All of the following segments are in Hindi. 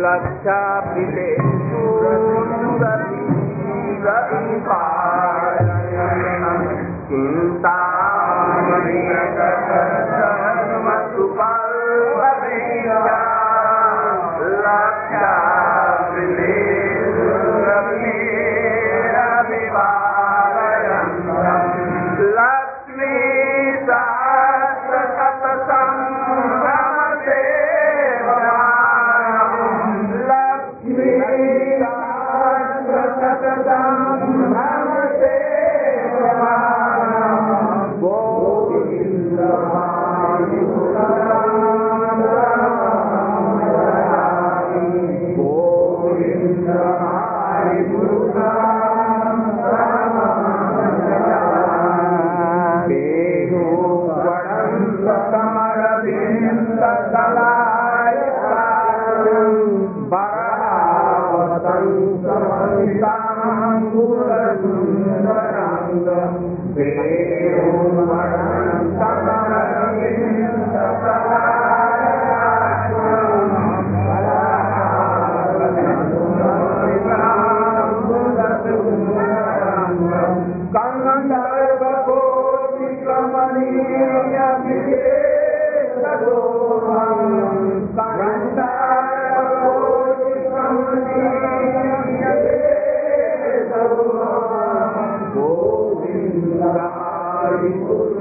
La stabile sulla vita in pace, in tavola, पुष्किष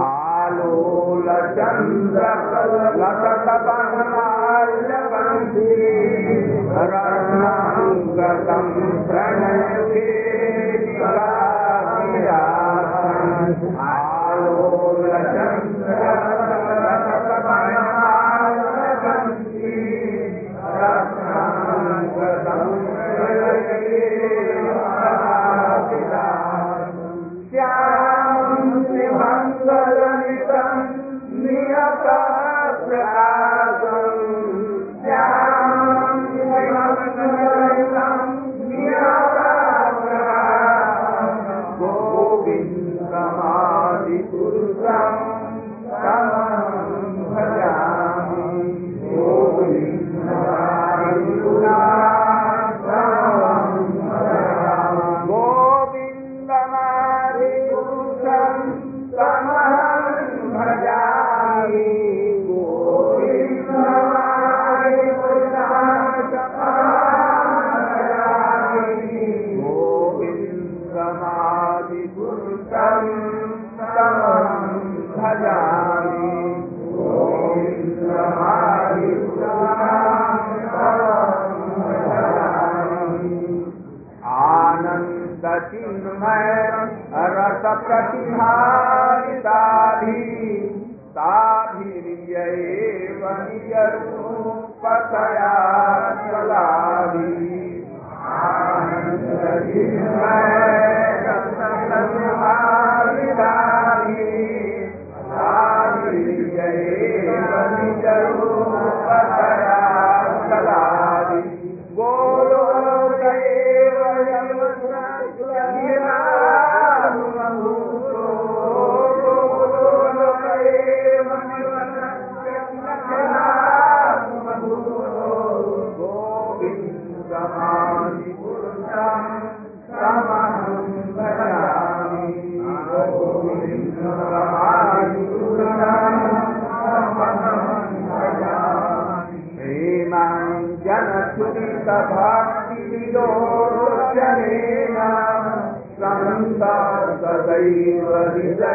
आलो लंद चिन्मय रस प्रतिभा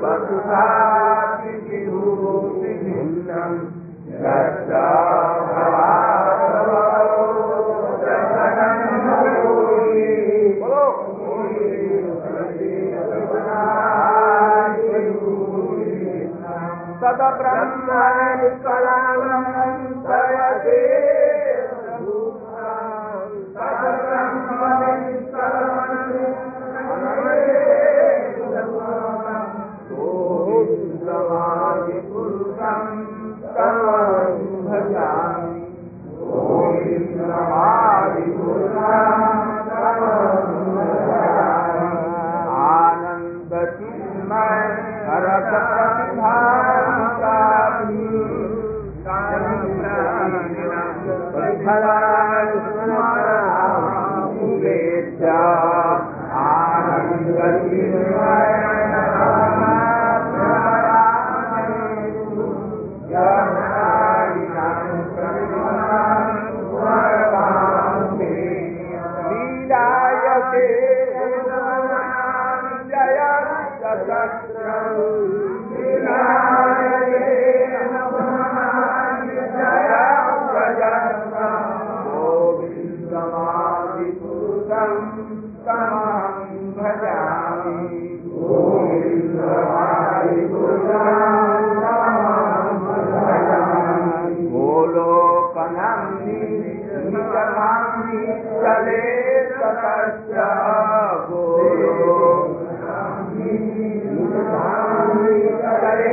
प्रभुसातिभिन्नं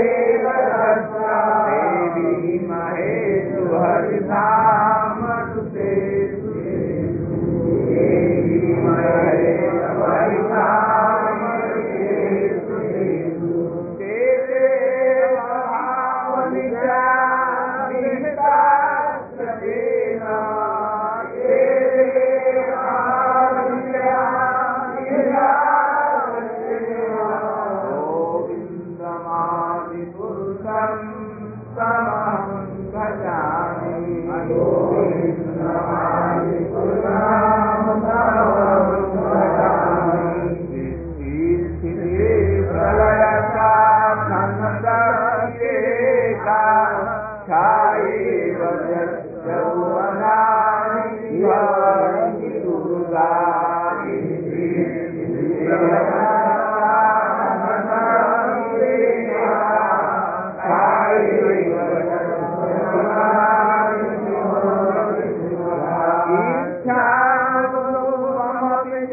देवी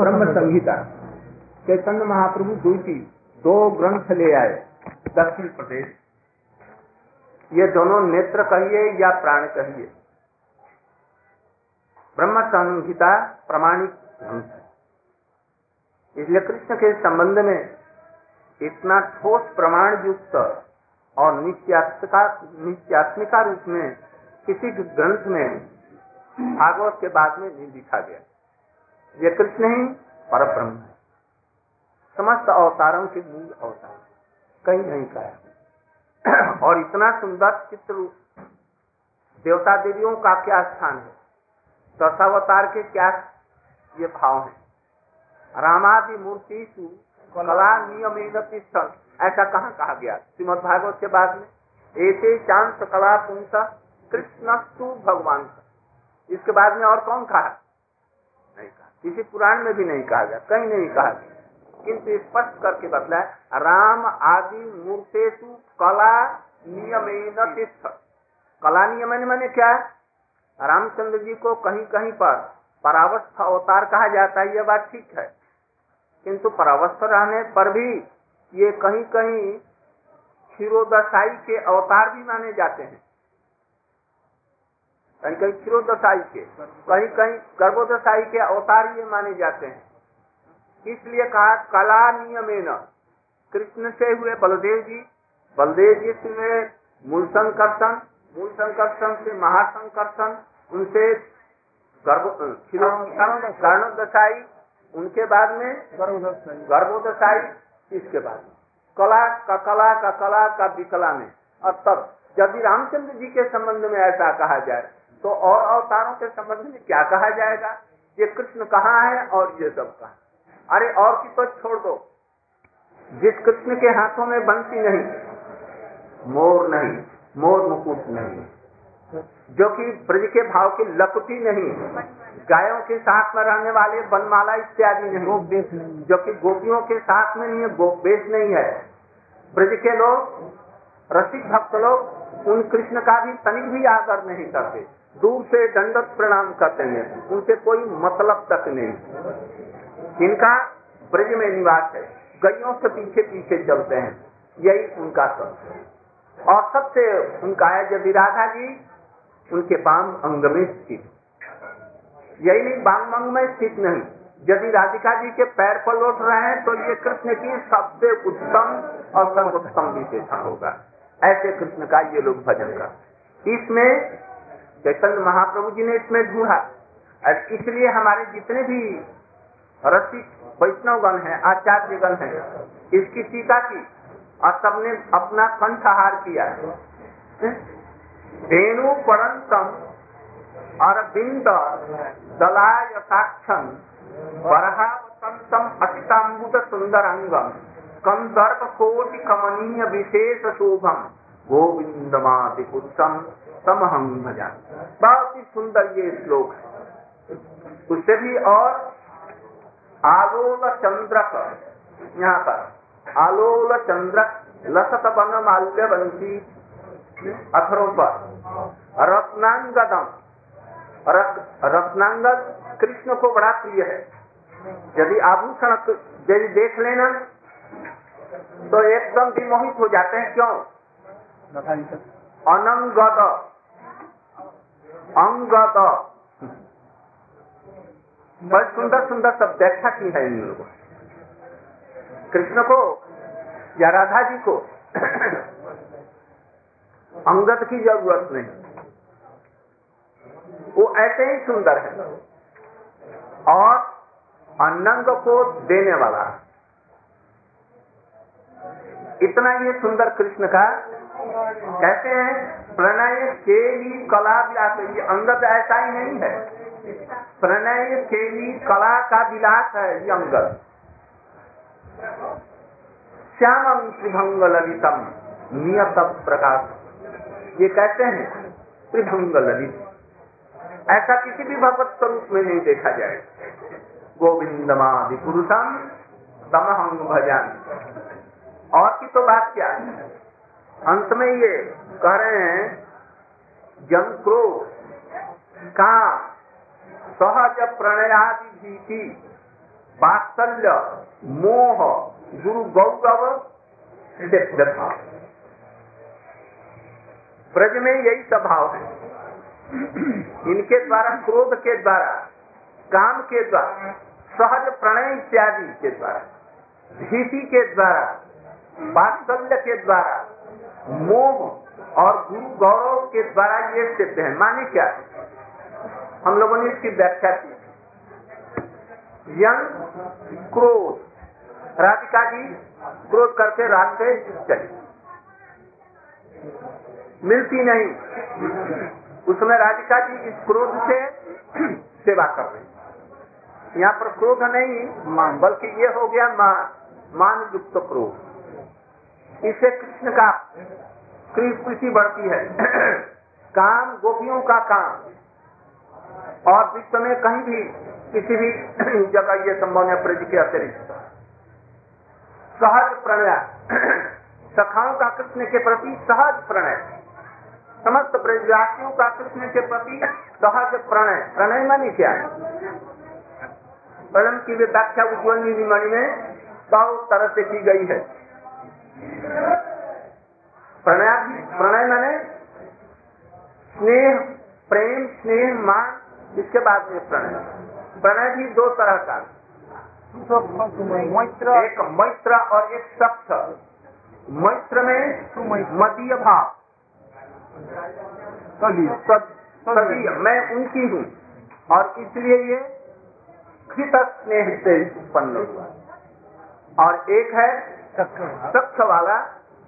ब्रह्म संहिता, चैतन्य महाप्रभु दुईटी दो ग्रंथ ले आए, दक्षिण प्रदेश। ये दोनों नेत्र कहिए या प्राण कहिए? ब्रह्म संहिता, प्रमाणिक ग्रंथ। इसलिए कृष्ण के संबंध में इतना ठोस प्रमाण युक्त और नित्यात्मिका रूप में किसी ग्रंथ में भागवत के बाद में नहीं लिखा गया। ये कृष्ण ही पर ब्रह्म है। समस्त अवतारों के मूल अवतार। कहीं नहीं कहा और इतना सुंदर चित्र रूप। देवता देवियों का क्या स्थान है? दशावतार के क्या ये भाव है? रामादि मूर्ति कला नियम ऐसा कहाँ कहा गया? श्रीमद भागवत के बाद में। ऐसे चांस कला पुंस कृष्ण भगवान इसके बाद में और कौन कहा? नहीं कहा। किसी पुराण में भी नहीं कहा गया। कहीं नहीं कहा गया। किंतु स्पष्ट करके बतला राम आदि मूर्तेशु कला नियम कला नियम मैंने क्या? है रामचंद्र जी को कहीं कहीं पर परावस्था अवतार कहा जाता है यह बात ठीक है। किंतु परावस्था रहने पर भी ये कहीं कहीं क्षीरोदशाई के अवतार भी माने जाते हैं। कहीं कहीं क्षीरोदशाई के, कहीं कहीं गर्भोदशाई के अवतार ये माने जाते हैं। इसलिए कहा, कला नियम कृष्ण से हुए बलदेव जी। बलदेव जी से हुए मूल संकर्षण मूल संकर्षण से महासंकर्षण, उनसे गर्भ कर्णोदशाई उनके बाद में गर्भोदशाई इसके बाद में। कला का कला का कला का विकला में। और तब यदि रामचंद्र जी के संबंध में ऐसा कहा जाए तो और अवतारों के संबंध में क्या कहा जाएगा? ये कृष्ण कहाँ है और ये सब कहा अरे और की तो छोड़ दो। जिस कृष्ण के हाथों में बंसी नहीं मोर नहीं मोर मुकुट नहीं जो कि ब्रज के भाव की लकुटी नहीं गायों के साथ में रहने वाले बनमाला इत्यादि नहीं। जो कि गोपियों के साथ में नहीं है गोपेश नहीं है। ब्रज के लोग रसिक भक्त लोग उन कृष्ण का भी तनिक भी आदर नहीं करते। दूर से दंडक प्रणाम करते हैं। उनसे कोई मतलब तक नहीं। इनका ब्रज में निवास है। गयों से पीछे पीछे चलते हैं। यही उनका सब और सबसे उनका है यदि राधा जी उनके बाम अंग में स्थित। यही नहीं बाम अंग में स्थित नहीं। यदि राधिका जी के पैर पर लौट रहे हैं तो ये कृष्ण की सबसे उत्तम और सर्वोत्तम विशेषण होगा। ऐसे कृष्ण का ये लोग भजन कर। इसमें चैतन्य महाप्रभु जी ने इसमें ढूंढा। इसलिए हमारे जितने भी रसिक वैष्णवगण हैं, आचार्यगण हैं, इसकी टीका की और सबने अपना कंठहार किया। वेणु परंतम अरविंद दलाय साक्षम बरहावतंतम अष्टाम्बुद सुंदरंगम कंदर्प कोटि कमनीय विशेष शोभम गोविंदमाति पुरुषम समहम भजा बहुत ही सुंदर ये श्लोक है। उससे भी और आलोल चंद्रक यहाँ पर आलोल चंद्रक लसत बन माल्य बंशी अथरों पर, रत्नांगदम रत्नांगद कृष्ण को बड़ा प्रिय है। यदि आभूषण यदि देख लेना तो एकदम विमोहित हो जाते हैं। क्यों? अनंगद, अंगद। बड़ी सुंदर सुंदर सब व्याख्या की है इन लोगों कृष्ण को या राधा जी को अंगद की ज़रूरत नहीं। वो ऐसे ही सुंदर है। और अनंग को देने वाला। इतना ये सुंदर कृष्ण का कहते हैं, प्रणय के लिए कला विलास ये अंगद ऐसा ही नहीं है। प्रणय के लिए कला का विलास है ये अंगद श्यामम त्रिभंग ललितम नियत प्रकाश ये कहते हैं, त्रिभंग ललित। ऐसा किसी भी भगवत स्वरूप में नहीं देखा जाए। गोविंदमादि पुरुषम तमहंग भजन और की तो बात क्या? अंत में ये कह रहे हैं जन क्रोध का सहज प्रणयादि भीति, वात्सल्य, मोह गुरु गौरव था ब्रज में यही स्वभाव है। इनके द्वारा, क्रोध के द्वारा, काम के द्वारा, सहज प्रणय इत्यादि के द्वारा, भीति के द्वारा, वात्सल्य के द्वारा, मोह और गुरु गौरव के द्वारा ये सिद्ध है। माने क्या? हम लोगों ने इसकी व्याख्या की। यंग क्रोध। राधिका जी, क्रोध करके रात से चली। मिलती नहीं। उसमें राधिका जी इस क्रोध से सेवा कर रही यहाँ पर क्रोध नहीं मान बल्कि ये हो गया मान युक्त क्रोध। इससे कृष्ण का प्रीति बढ़ती है। काम गोपियों का काम। और विश्व में कहीं भी किसी भी जगह ये संभव है, प्रज के अतिरिक्त। सहज प्रणय। सखाओं का कृष्ण के प्रति सहज प्रणय। समस्त ब्रजवासियों का कृष्ण के प्रति सहज प्रणय। प्रणय मानी क्या? है प्रणम की व्याख्या उज्ज्वल मणि में बहुत तरह से की गई है। प्रणय प्रणय मैंने स्नेह प्रेम स्नेह मान इसके बाद में प्रणय। प्रणय भी दो तरह का। मैत्र एक मैत्र और एक सख्त मैत्र में मदीय भाव। सदी मैं उनकी हूँ। और इसलिए ये कृत स्नेह से उत्पन्न हुआ। और एक है सख्त वाला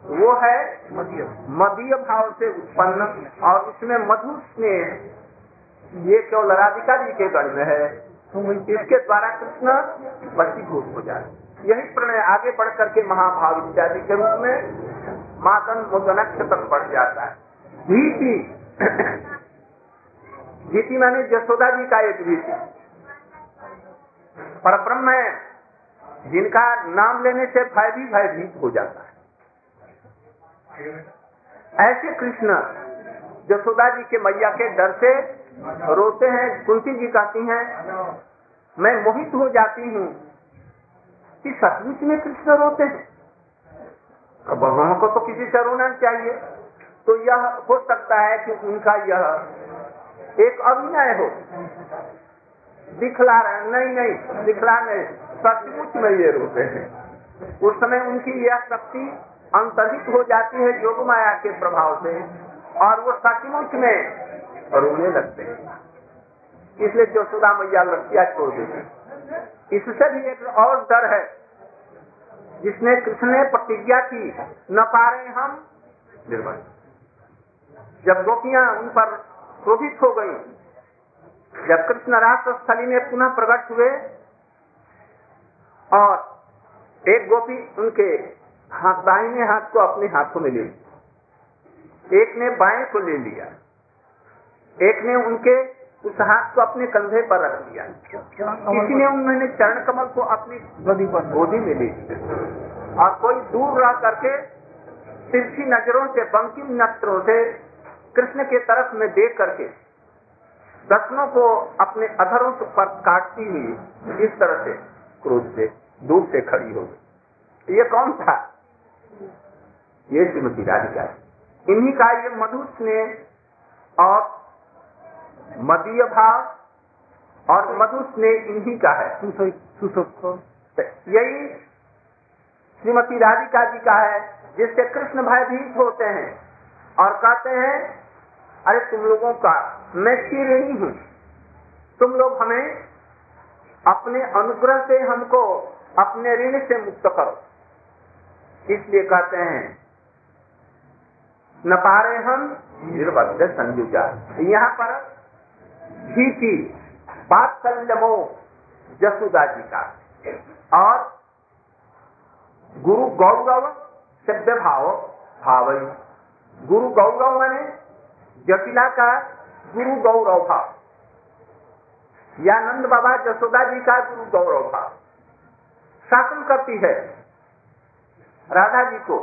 वो है मदीय। भाव से उत्पन्न। और इसमें मधु स्नेह ये केवल राधिका जी के में है। इसके द्वारा कृष्ण वशीभूत हो जाए। यही प्रणय आगे बढ़ करके महाभाव इत्यादि के रूप में मातन मुदनक्ष तक बढ़ जाता है। भीति। भीति माने जसोदा जी का एक भीति। पर ब्रह्म है, जिनका नाम लेने से भय भी भयभीत हो जाता है। ऐसे कृष्ण जसोदा जी के मैया के डर से रोते हैं, कुंती जी कहती हैं, मैं मोहित हो जाती हूँ। कि सचमुच में कृष्ण रोते हैं? भगवान को तो किसी से रोना चाहिए। तो यह हो सकता है कि उनका यह एक अभिनय हो। दिखला रहे नहीं नहीं, दिखला नहीं। सचमुच में ये रोते हैं। उस समय उनकी यह शक्ति अंतरित हो जाती है योग माया के प्रभाव से और वो सचमुच में रोने लगते हैं। इसलिए जोशुदा मैया लड़कियाँ छोड़ देती इससे भी एक और डर है, जिसने कृष्ण ने प्रतिज्ञा की, न पा रहे हम। निर्भर जब गोपियाँ उन पर क्रोधित हो गई जब कृष्ण राष्ट्र स्थली में पुनः प्रकट हुए और एक गोपी उनके हाथ दाहिने हाथ को अपने हाथों में ले ली। एक ने बाएँ को ले लिया। एक ने उनके उस हाथ को अपने कंधे पर रख दिया किसी ने उन्होंने चरण कमल को अपनी गोदी में ले लिया। और कोई दूर रह करके तिरछी नज़रों से बंकिम नत्रों से कृष्ण के तरफ़ में देख करके दसनों को अपने अधरों पर काटती हुई इस तरह से क्रोध से दूर से खड़ी हो गई। ये कौन था? ये श्रीमती राधिका इन्हीं का ये मधु स्नेह और मदीय भाव और मधु स्नेह इन्हीं का है। यही श्रीमती राधिका जी का है जिससे कृष्ण भयभीत होते हैं और कहते हैं अरे तुम लोगों का, मैं ऋणी हूँ। तुम लोग हमें अपने अनुग्रह से हमको अपने ऋण से मुक्त करो। इसलिए कहते हैं, न पा रहे हम निर्बद्ध संयुजा। यहाँ पर भीति, बात्सल्यमो, जसुदा जी का। और गुरु गौरव सभ्य भाव भाव गुरु गौरव माने जटिला का गुरु गौरव भाव या नंद बाबा जसोदा जी का गुरु गौरव भाव शासन करती है। राधा जी को,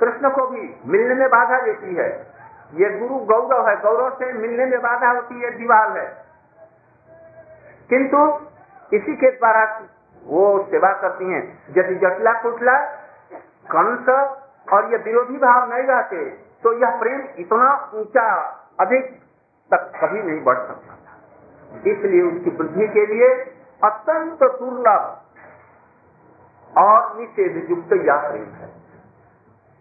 कृष्ण को भी मिलने में बाधा देती है। ये गुरु गौरव है, गौरव से मिलने में बाधा होती है, दीवार है। किंतु इसी के द्वारा वो सेवा करती हैं। यदि जटला कुटला, कंस और ये विरोधी भाव नहीं रहते तो यह प्रेम इतना ऊँचा अधिक तक कभी नहीं बढ़ सकता था। इसलिए उसकी वृद्धि के लिए अत्यंत दुर्लभ और निषेध युक्त प्रेम है।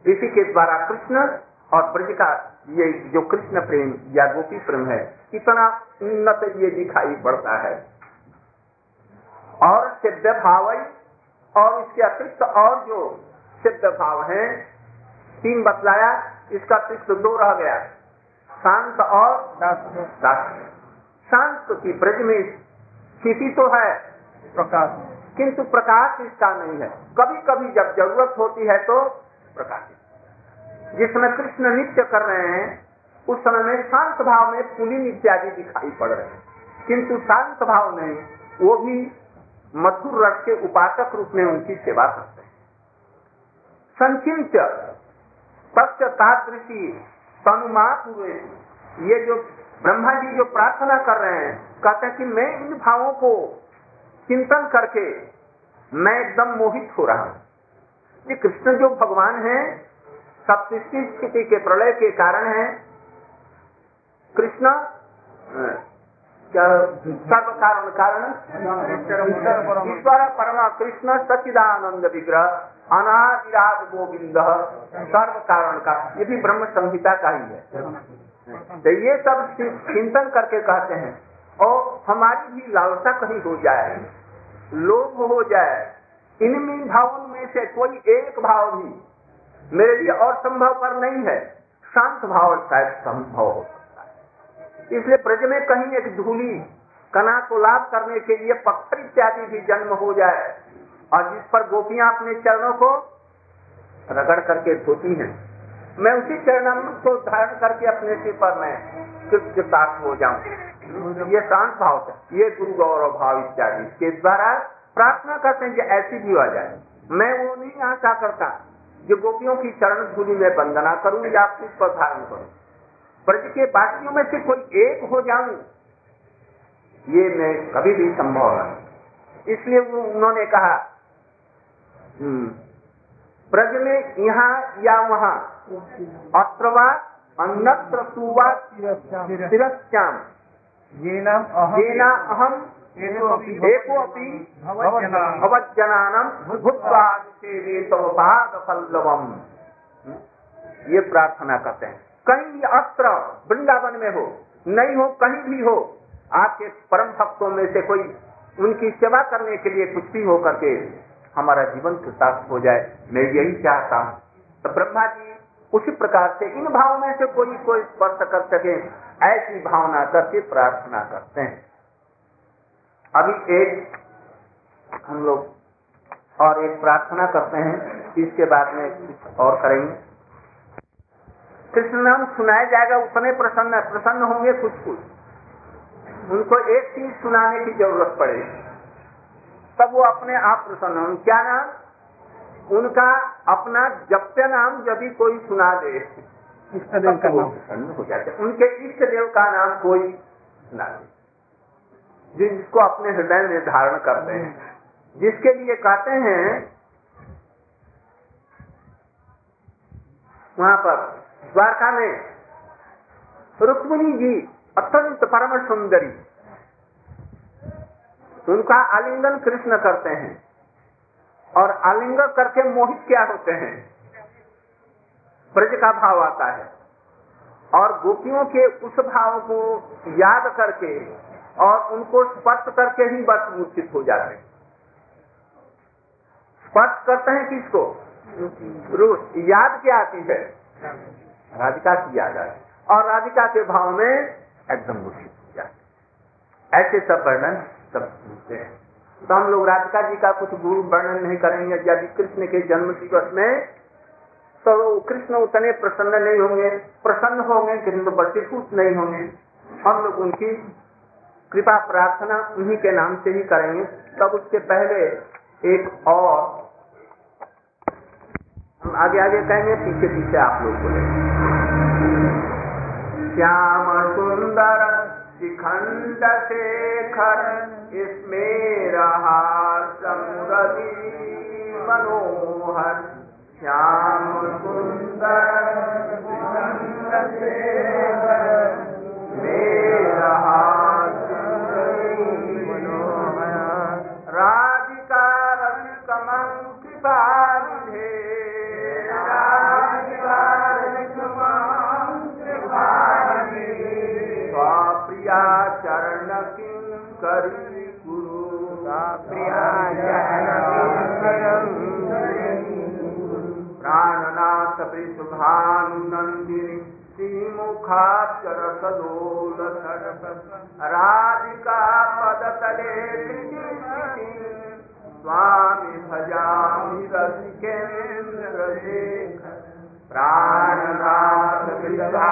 इसी के द्वारा कृष्ण और ब्रज का ये जो कृष्ण प्रेम या गोपी प्रेम है, इतना उन्नत ये दिखाई पड़ता है। और सिद्ध भाव और इसके अतिरिक्त और जो सिद्ध भाव है, तीन बतलाया, इसका अतिरिक्त दो रह गया। शांत और दास। शांत की ब्रज में स्थिति तो है। प्रकाश। किंतु प्रकाश इसका नहीं है। कभी कभी जब ज़रूरत होती है तो प्रकाश जिसमें कृष्ण नित्य कर रहे हैं उस समय में शांत भाव में पुलिन इत्यादि दिखाई पड़ रहे हैं। किंतु शांत भाव में वो भी मधुर रस के उपासक रूप में उनकी सेवा करते हैं। संचिंत पक्ष तादृशी तनुमा हुए ये जो ब्रह्मा जी जो प्रार्थना कर रहे हैं, कहते हैं कि मैं इन भावों को चिंतन करके मैं एकदम मोहित हो रहा हूँ। ये कृष्ण जो भगवान है सब स्थिति के प्रलय के कारण है, कृष्ण सर्व कारण कारण? ईश्वर परमा कृष्ण सचिदानंद विग्रह अनादिराज गोविंद, सर्व कारण का। ये भी ब्रह्म संहिता का ही है। तो ये सब चिंतन करके कहते हैं, और हमारी भी लालसा कहीं हो जाए, लोभ हो जाए, इनमें भावों में से कोई एक भाव भी मेरे लिए और संभव पर नहीं है। शांत भाव शायद संभव हो। इसलिए ब्रज में कहीं एक धूली कना को लाभ करने के लिए पत्थर इत्यादि भी जन्म हो जाए, और जिस पर गोपियाँ अपने चरणों को रगड़ करके धोती हैं। मैं उसी चरण को धारण करके अपने सिर पर मैं कृतकृतार्थ हो जाऊँ। ये शांत भाव है। ये गुरु गौरव भाव इत्यादि। के द्वारा प्रार्थना करते हैं कि ऐसी भी आ जाए। मैं वो नहीं आशा करता जो गोपियों की चरण धूलि में वंदना करूँ या पुष्प पर धारण करूँ। ब्रज के वासियों में से कोई एक हो जाऊँ ये मैं कभी भी संभव है। इसलिए उन्होंने कहा हम्म, ब्रज में यहाँ या वहाँ अत्रवा अन्यत्र सुवा तिरस्याम। येना अहम एको अपि भवज्जनानम। भूतवा पल्लवम ये प्रार्थना करते हैं। कहीं भी अस्त्र वृंदावन में हो, नहीं हो, कहीं भी हो, आपके परम भक्तों में से कोई उनकी सेवा करने के लिए कुछ भी हो करके हमारा जीवन कृतार्थ हो जाए। मैं यही चाहता हूँ। तो ब्रह्मा जी, उसी प्रकार से इन भाव में से कोई कोई स्पर्श कर सके, ऐसी भावना करके प्रार्थना करते हैं। अभी एक हम लोग और एक प्रार्थना करते हैं, इसके बाद में कुछ और करेंगे। कृष्ण नाम सुनाया जाएगा उतने प्रसन्न प्रसन्न होंगे कुछ कुछ उनको एक चीज़ सुनाने की ज़रूरत पड़े। तब वो अपने आप प्रसन्न होंगे क्या नाम? उनका अपना जप्य नाम यदि कोई सुना दे। इष्ट देव का नाम। प्रसन्न हो जाते। उनके इष्ट देव का नाम कोई सुना दे। जिसको अपने हृदय में धारण करते हैं जिसके लिए कहते हैं वहाँ पर द्वारका में। रुक्मिणी जी अत्यंत परम सुंदरी। उनका आलिंगन कृष्ण करते हैं और आलिंगन करके मोहित क्या होते हैं। ब्रज का भाव आता है और गोपियों के उस भाव को याद करके और उनको स्पर्श करके ही बस मूर्छित हो जाते हैं। स्पर्श करते हैं किसको? रूस याद क्या आती है? राधिका की याद आती और राधिका के भाव में एकदम मूर्छित हो जाते ऐसे सब वर्णन सब सुनते हैं। तो हम लोग राधिका जी का कुछ गुरु वर्णन नहीं करेंगे। यदि कृष्ण के जन्म दिवस में तो कृष्ण उतने प्रसन्न नहीं होंगे। प्रसन्न होंगे किंतु बसीभूत नहीं होंगे। हम लोग उनकी कृपा प्रार्थना उन्हीं के नाम से ही करेंगे। तब उसके पहले एक और हम आगे आगे कहेंगे पीछे पीछे आप लोग बोले श्याम सुंदर शिखंड शेखर इसमें रहा समृद्धि मनोहर श्याम सुंदर शिखंड शेखर में रहा राधिका रवि कमं कृपा प्राणनाथ वृषभानुनन्दिनी श्रीमुखाक्षरसलोल राधिका पदतले स्वामी भजामि रसिकेन्द्रशेखर प्राणनाथ वृषभानुनन्दिनी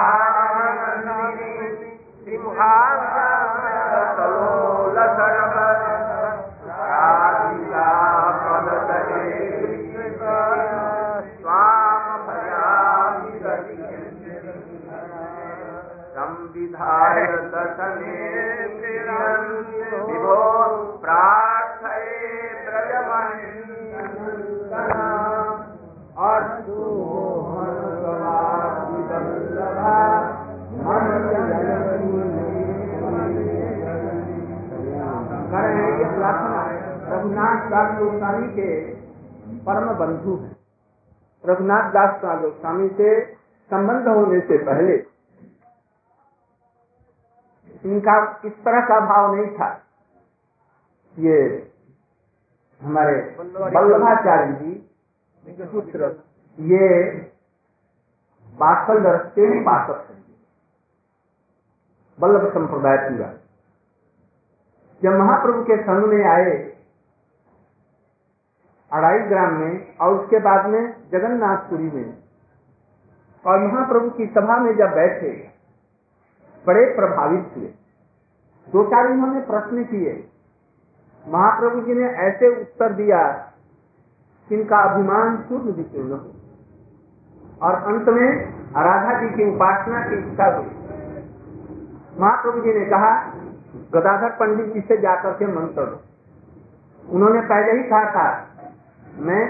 दास गोस्वामी के परम बंधु हैं। रघुनाथ दास गोस्वामी से संबंध होने से पहले इनका इस तरह का भाव नहीं था। ये हमारे वल्लभाचार्य जी पुत्र ये बासल रस्ते में बासक है। वल्लभ संप्रदाय पूरा। जब महाप्रभु के संग में आए अढ़ाई ग्राम में और उसके बाद में जगन्नाथपुरी में। और महाप्रभु की सभा में जब बैठे, बड़े प्रभावित हुए। दो चार इन्होंने प्रश्न किए। महाप्रभु जी ने ऐसे उत्तर दिया जिनका अभिमान पूर्ण विचूर्ण हो। और अंत में राधा जी की उपासना की इच्छा हुई। महाप्रभु जी ने कहा, गदाधर पंडित जी से जाकर के मंत्र उन्होंने पहले ही कहा था मैं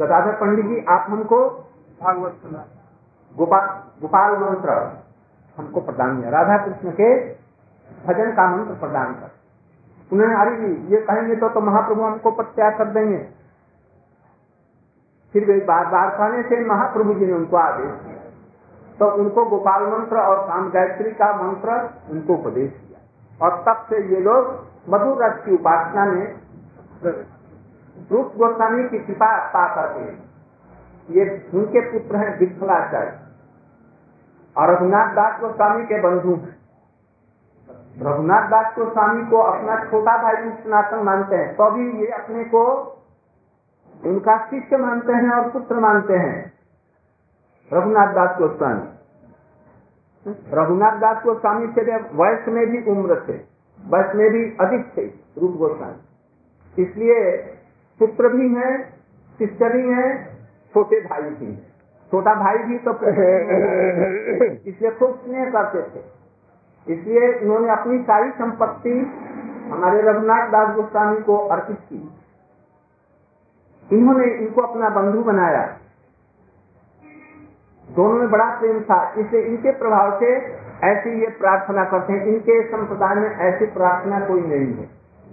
गदाधर पंडित जी आप हमको भागवत सुना। गोपाल गोपाल मंत्र हमको प्रदान किया। राधा कृष्ण के भजन का मंत्र प्रदान कर। उन्होंने अरे जी ये कहेंगे तो, तो महाप्रभु हमको प्रत्याग कर देंगे। फिर वे बार बार कहने से महाप्रभु जी ने उनको आदेश दिया। तो उनको गोपाल मंत्र और काम गायत्री का मंत्र उनको उपदेश किया और तब से ये लोग मधुर रस की उपासना में रूप गोस्वामी की कृपा पा करके ये उनके पुत्र हैं विठलाचार्य और रघुनाथ दास गोस्वामी के बंधु हैं। रघुनाथ दास गोस्वामी को अपना छोटा भाई सनातन मानते हैं। तो भी ये अपने को उनका शिष्य मानते हैं और पुत्र मानते हैं। रघुनाथ दास गोस्वामी। रघुनाथ दास गोस्वामी से वयस में भी उम्र थे वयस में भी अधिक थे रूप गोस्वामी। इसलिए पुत्र भी है शिष्य भी हैं, छोटे भाई भी छोटा भाई भी तो इसलिए खूब स्नेह करते थे। इसलिए उन्होंने अपनी सारी संपत्ति हमारे रघुनाथ दास गोस्वामी को अर्पित की। इन्होंने इनको अपना बंधु बनाया। दोनों में बड़ा प्रेम था। इसलिए इनके प्रभाव से ऐसी ये प्रार्थना करते हैं। इनके संप्रदाय में ऐसी प्रार्थना कोई नहीं है।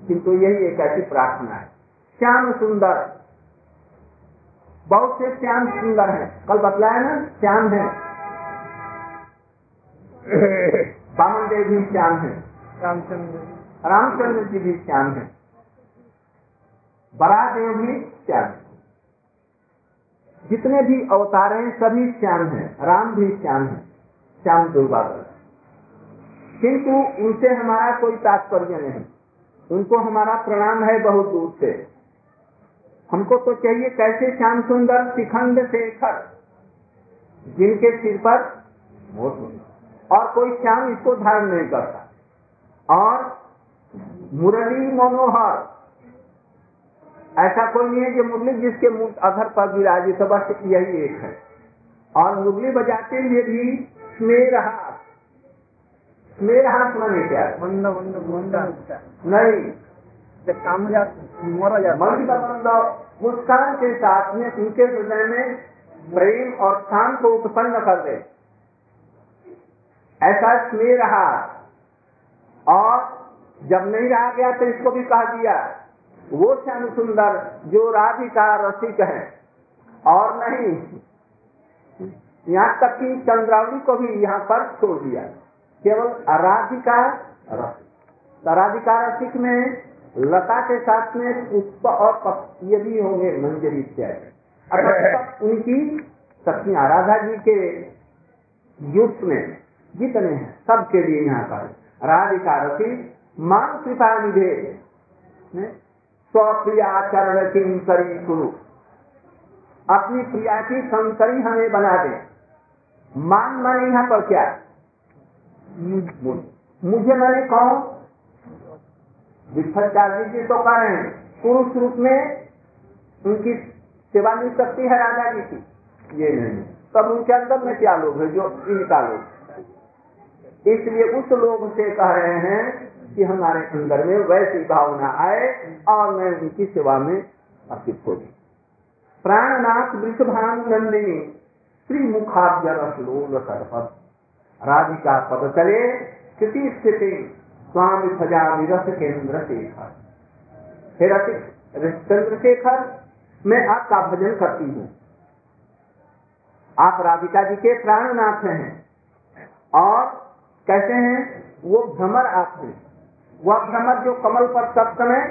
किंतु यही एक ऐसी प्रार्थना है। श्याम सुंदर। बहुत से श्याम सुंदर हैं। कल बतलाया ना श्याम है। बामन देव भी श्याम है। रामचंद्र। रामचंद्र जी भी श्याम है। बड़ा देव भी श्याम है। जितने भी अवतार हैं सभी श्याम हैं। राम भी श्याम है। श्याम दुर्बादल किंतु उनसे हमारा कोई तात्पर्य नहीं। उनको हमारा प्रणाम है बहुत दूर से। हमको तो चाहिए कैसे श्याम सुंदर शिखंड शेखर जिनके सिर पर और कोई श्याम इसको धारण नहीं करता। और मुरली मनोहर ऐसा कोई नहीं है जो मुरली जिसके मुख अधर पर विराजित बस यही एक है। और मुरली बजाते हुए भी स्मेरहास स्मेरहास माने क्या? है? मंद मंद मंद नहीं। बंद मुस्कान के साथ में उनके हृदय में प्रेम और शांत को उत्पन्न कर दे। ऐसा स्मेरहास और जब नहीं रहा गया तो इसको भी कह दिया। वो श्याम सुंदर जो राधिका रसिक है। और नहीं, यहाँ तक कि चंद्रावली को भी यहाँ पर छोड़ दिया। केवल राधिका रसिक। राधिका रसिक में लता के साथ में पुष्प और पक- भी होंगे मंजरी इत्यादि। अर्थात उनकी सखियाँ राधा जी के युक्त में जितने हैं सबके लिए यहाँ पर राधिका रसिक मान कृपा निधे स्वप्रियाचरण किम करी गुरु अपनी प्रिया की संकरी हमें बना दे। मान माने यहाँ पर क्या? मुझे मैंने कहो विठ्ठलाचार्य जी तो कह रहे हैं। पुरुष रूप में उनकी सेवा मिल सकती है राजा जी की। ये नहीं तब उनके अंदर में क्या लोग है जो इनका लोग इसलिए उस लोग से कह रहे हैं कि हमारे अंदर में वैसी भावना आए और मैं उनकी सेवा में अर्पित हो जाऊँ। प्राणनाथ वृषभान नंदिनी श्री मुखाब्ज रसलोल सरपत राधिका पद चले स्थिति स्थिति। स्वामी भजा विरस केंद्र शेखर। हे चंद्रशेखर मैं आपका भजन करती हूँ। आप राधिका जी के प्राणनाथ हैं और कैसे हैं, वो भ्रमर आप हैं। वह भ्रमर जो कमल पर सब समय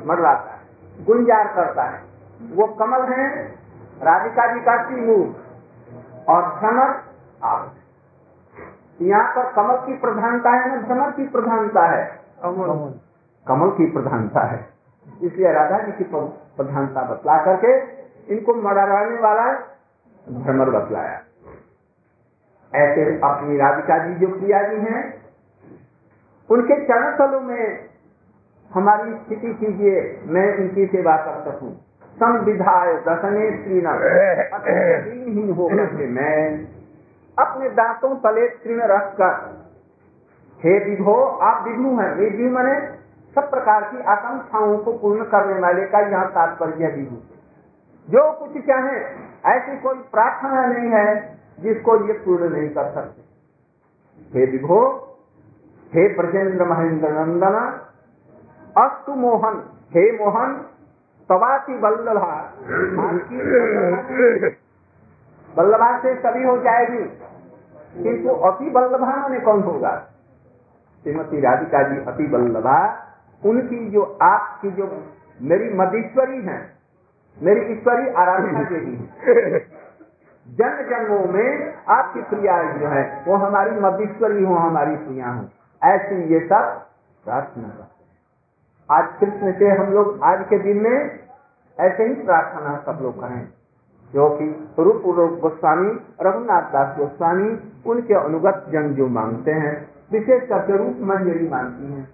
मंडराता है, गुंजार करता है। वो कमल है राधिका जी का श्रीमुख और भ्रमर आप यहाँ पर कमल की प्रधानता है ना भ्रमर की प्रधानता है। कमल। की प्रधानता है। इसलिए राधा जी की प्रधानता बतला करके इनको मड़ाने वाला भ्रमर बतलाया। ऐसे अपनी राधिका जी जो प्रिया जी हैं उनके चरण तलों में हमारी स्थिति कीजिए मैं उनकी सेवा कर सकूँ संविधाय दसने श्रीन होकर के मैं अपने दांतों तले तृण रख कर हे विभो आप विभु हैं। विभु मने सब प्रकार की आकांक्षाओं को पूर्ण करने वाले का यहाँ तात्पर्य विभु जो कुछ चाहे ऐसी कोई प्रार्थना नहीं है जिसको ये पूर्ण नहीं कर सकते। हे विभो हे ब्रजेंद्र महेंद्र नंदन अस्तु मोहन हे मोहन तवाति बल्लभा। बल्लभा से सभी हो जाएगी। किंतु अति बल्लभा ने कौन होगा? श्रीमती राधिका जी अति बल्लभा उनकी जो आपकी जो मेरी मदीश्वरी है, मेरी ईश्वरी आराधना देवी है जन्म जन्मों में आपकी प्रिया जो है, वो हमारी मदीश्वरी हो, हमारी प्रिया हो। ऐसी ये सब प्रार्थना करते आज कृष्ण से हम लोग आज के दिन में ऐसे ही प्रार्थना सब लोग करें। जो कि रूप रूप गोस्वामी रघुनाथ दास गोस्वामी उनके अनुगत जन जो मांगते हैं विशेष करके रूप मंजरी मांगती हैं।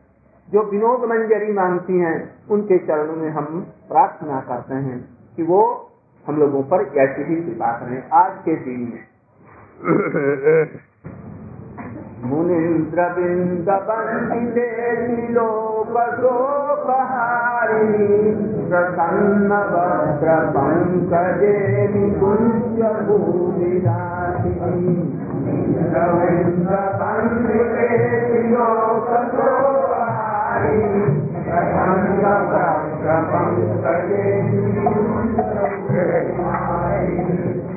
जो विनोद मंजरी मांगती हैं उनके चरणों में हम प्रार्थना करते हैं कि वो हम लोगों पर ऐसी ही कृपा करें आज के दिन में। मुनीन्द्र बिंद बंदे शोकहारिणी प्रसन्न वस्त्र पङ्कजे निकुञ्ज भूमिराशिनी रवीन्द्रपण्डिते लोकशोकहारिणी प्रसन्न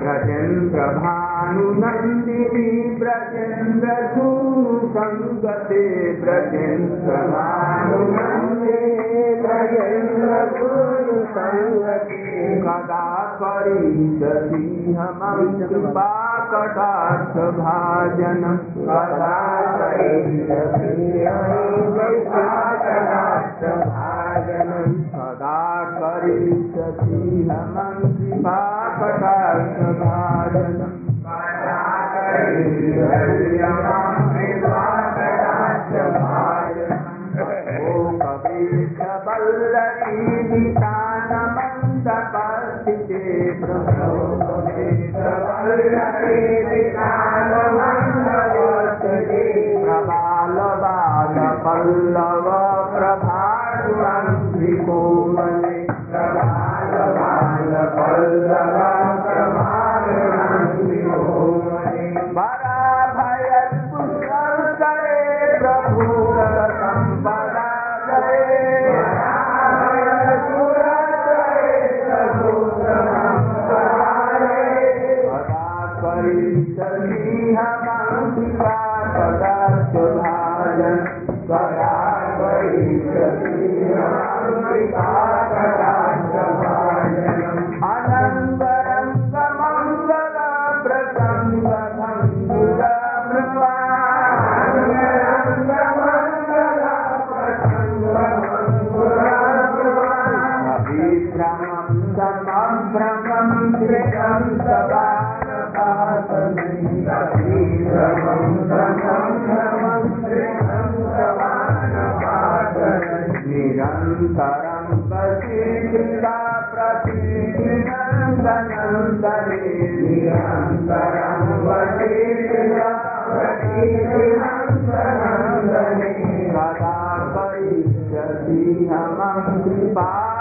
ब्रजेन्द्र ब्रजेन्द्र कदा करीसि हम कृपा काश भाजन कदा करी विश्वास भाजन कदा करी हम कृपा भाॼन ficar. Bye.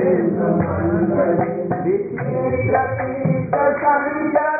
Thank you.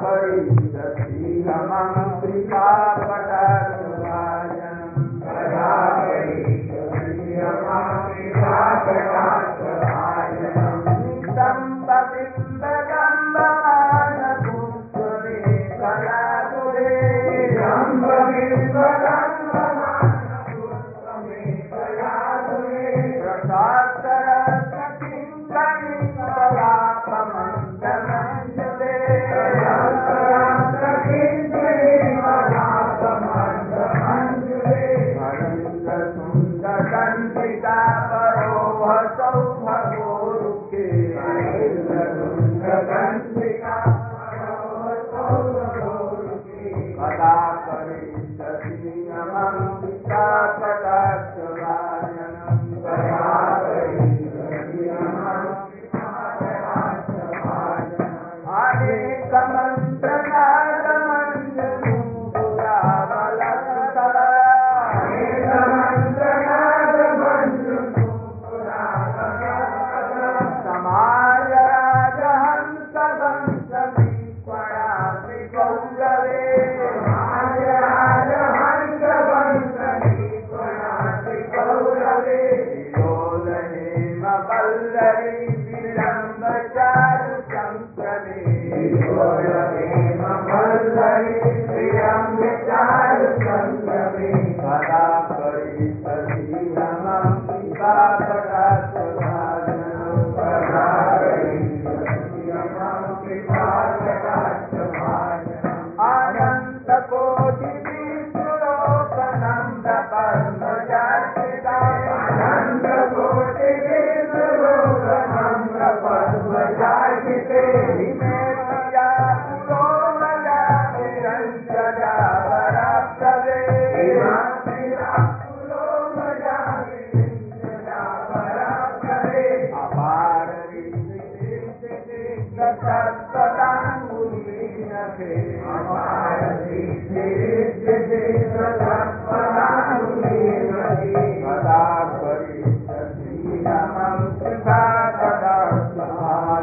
परिषति मम कृपाकटाक्षभाजनम् Sri Namam Pitaka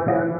Captain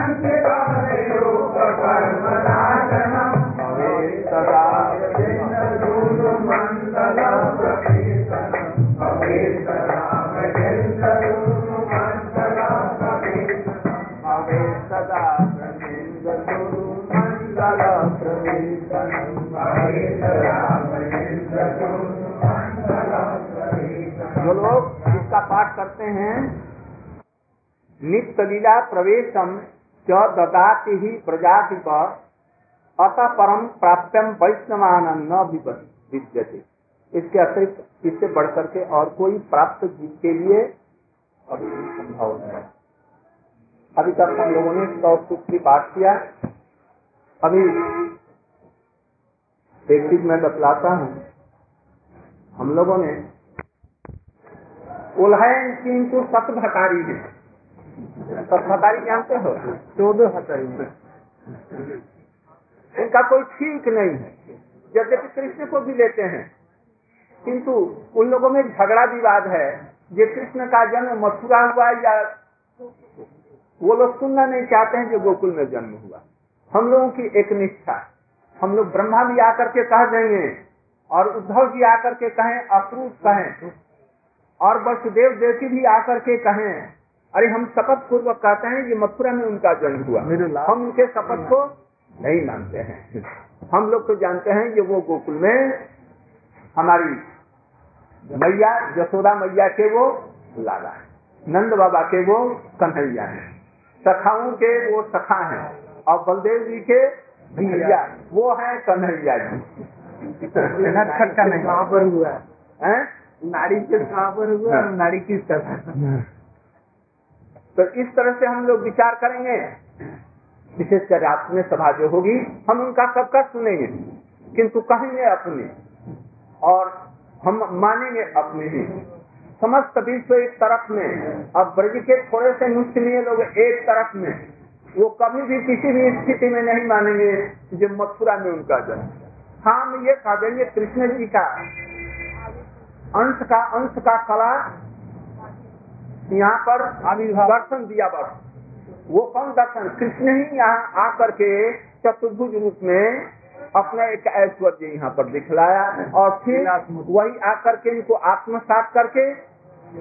लोग इसका पाठ करते हैं नित्य लीला प्रवेशम च ददाति ही प्रजाति पर अतः परम प्राप्यम वैष्णवान विद्यते। इसके अतिरिक्त इससे बढ़ करके और कोई प्राप्त जीव के लिए अभी संभव नहीं है। अभी तक हम लोगों ने सौ सूत्री पाठ किया। अभी एक चीज़ मैं बतलाता हूँ। हम लोगों ने उल्हैन किंतु सत भकारी है। सत भकारी जानते हो, चौदह हटाई इनका कोई ठीक नहीं है। यद्यपि कृष्ण को भी लेते हैं, किंतु उन लोगों में झगड़ा विवाद है। ये कृष्ण का जन्म मथुरा हुआ या वो लोग सुनना नहीं चाहते हैं जो गोकुल में जन्म हुआ। हम लोगों की एक निष्ठा। हम लोग ब्रह्मा भी आकर के कह देंगे और उद्धव जी आकर के कहें, अप्रूप कहें। और वसुदेव देवकी भी आकर के कहें अरे हम शपथ पूर्वक कहते हैं कि मथुरा में उनका जन्म हुआ। हम उनके शपथ को नहीं मानते हैं। हम लोग तो जानते हैं कि वो गोकुल में हमारी मैया यशोदा मैया के वो लाला है नंद बाबा के वो कन्हैया है। सखाओं के वो सखा हैं और बलदेव जी के भैया वो है कन्हैया जी। कहाँ पर हुआ हैं? नारी के कहाँ पर हुआ? और नारी किस तरह तो इस तरह से हम लोग विचार करेंगे। विशेषकर रात में सभा जो होगी हम उनका सबका सुनेंगे किंतु कहेंगे अपने और हम मानेंगे अपने ही। समस्त विश्व एक तरफ़ में अब ब्रज के थोड़े से मुस्लिम लोग एक तरफ़ में वो कभी भी किसी भी स्थिति में नहीं मानेंगे जो मथुरा में उनका जन्म। हाँ हम ये कह देंगे कृष्ण जी का अंश का अंश का कला यहाँ पर दर्शन दिया बस। वो कौन दर्शन। कृष्ण ही यहाँ आकर के चतुर्भुज रूप में अपना एक ऐश्वर्य यहाँ पर दिखलाया और फिर वही आकर के इनको आत्मसात करके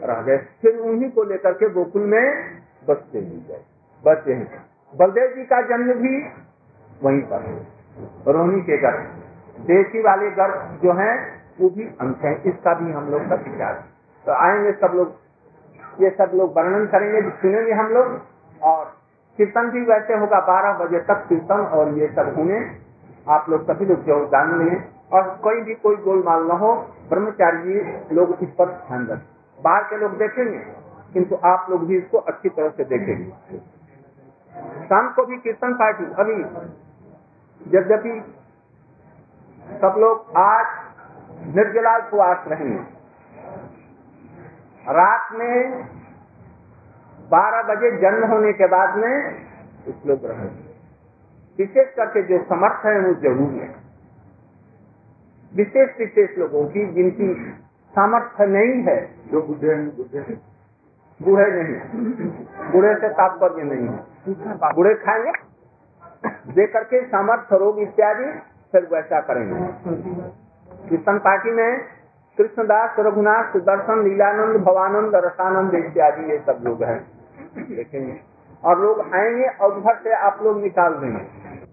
रह गए। फिर उन्हीं को लेकर के गोकुल में बसते ही गए। बचे हैं बलदेव जी का जन्म भी वहीं पर है। रोहिणी के गर्भ देशी वाले गर्भ जो हैं वो भी अंश है, इसका भी हम लोग का विचार तो आएँगे सब लोग, ये सब लोग वर्णन करेंगे, सुनेंगे हम लोग, और कीर्तन भी वैसे होगा, बारह बजे तक कीर्तन, और ये सब होंगे। आप लोग सभी लोग योगदान लें, और कोई भी कोई गोलमाल न हो, ब्रह्मचारी लोग इस पर ध्यान रखें। बाहर के लोग देखेंगे, किंतु आप लोग भी इसको अच्छी तरह से देखेंगे। शाम को भी कीर्तन पार्टी, अभी यद्यपि सब लोग आज निर्जला उपवास रहेंगे रात में बारह बजे जन्म होने के बाद में श्लोक रहेंगे विशेष करके जो समर्थ है वो ज़रूर है। विशेष विशेष लोगों की जिनकी सामर्थ्य नहीं है। जो बुढ़े बुढ़े बूढ़े नहीं बूढ़े से तात्पर्य नहीं है। बूढ़े खाएँगे दे करके सामर्थ्य रोग इत्यादि फिर वैसा करेंगे। कीर्तन पार्टी में कृष्णदास, रघुनाथ, सुदर्शन, लीलानंद, भवानंद, रसानंद इत्यादि ये सब लोग हैं। देखेंगे और लोग आएँगे और उधर से आप लोग निकाल देंगे।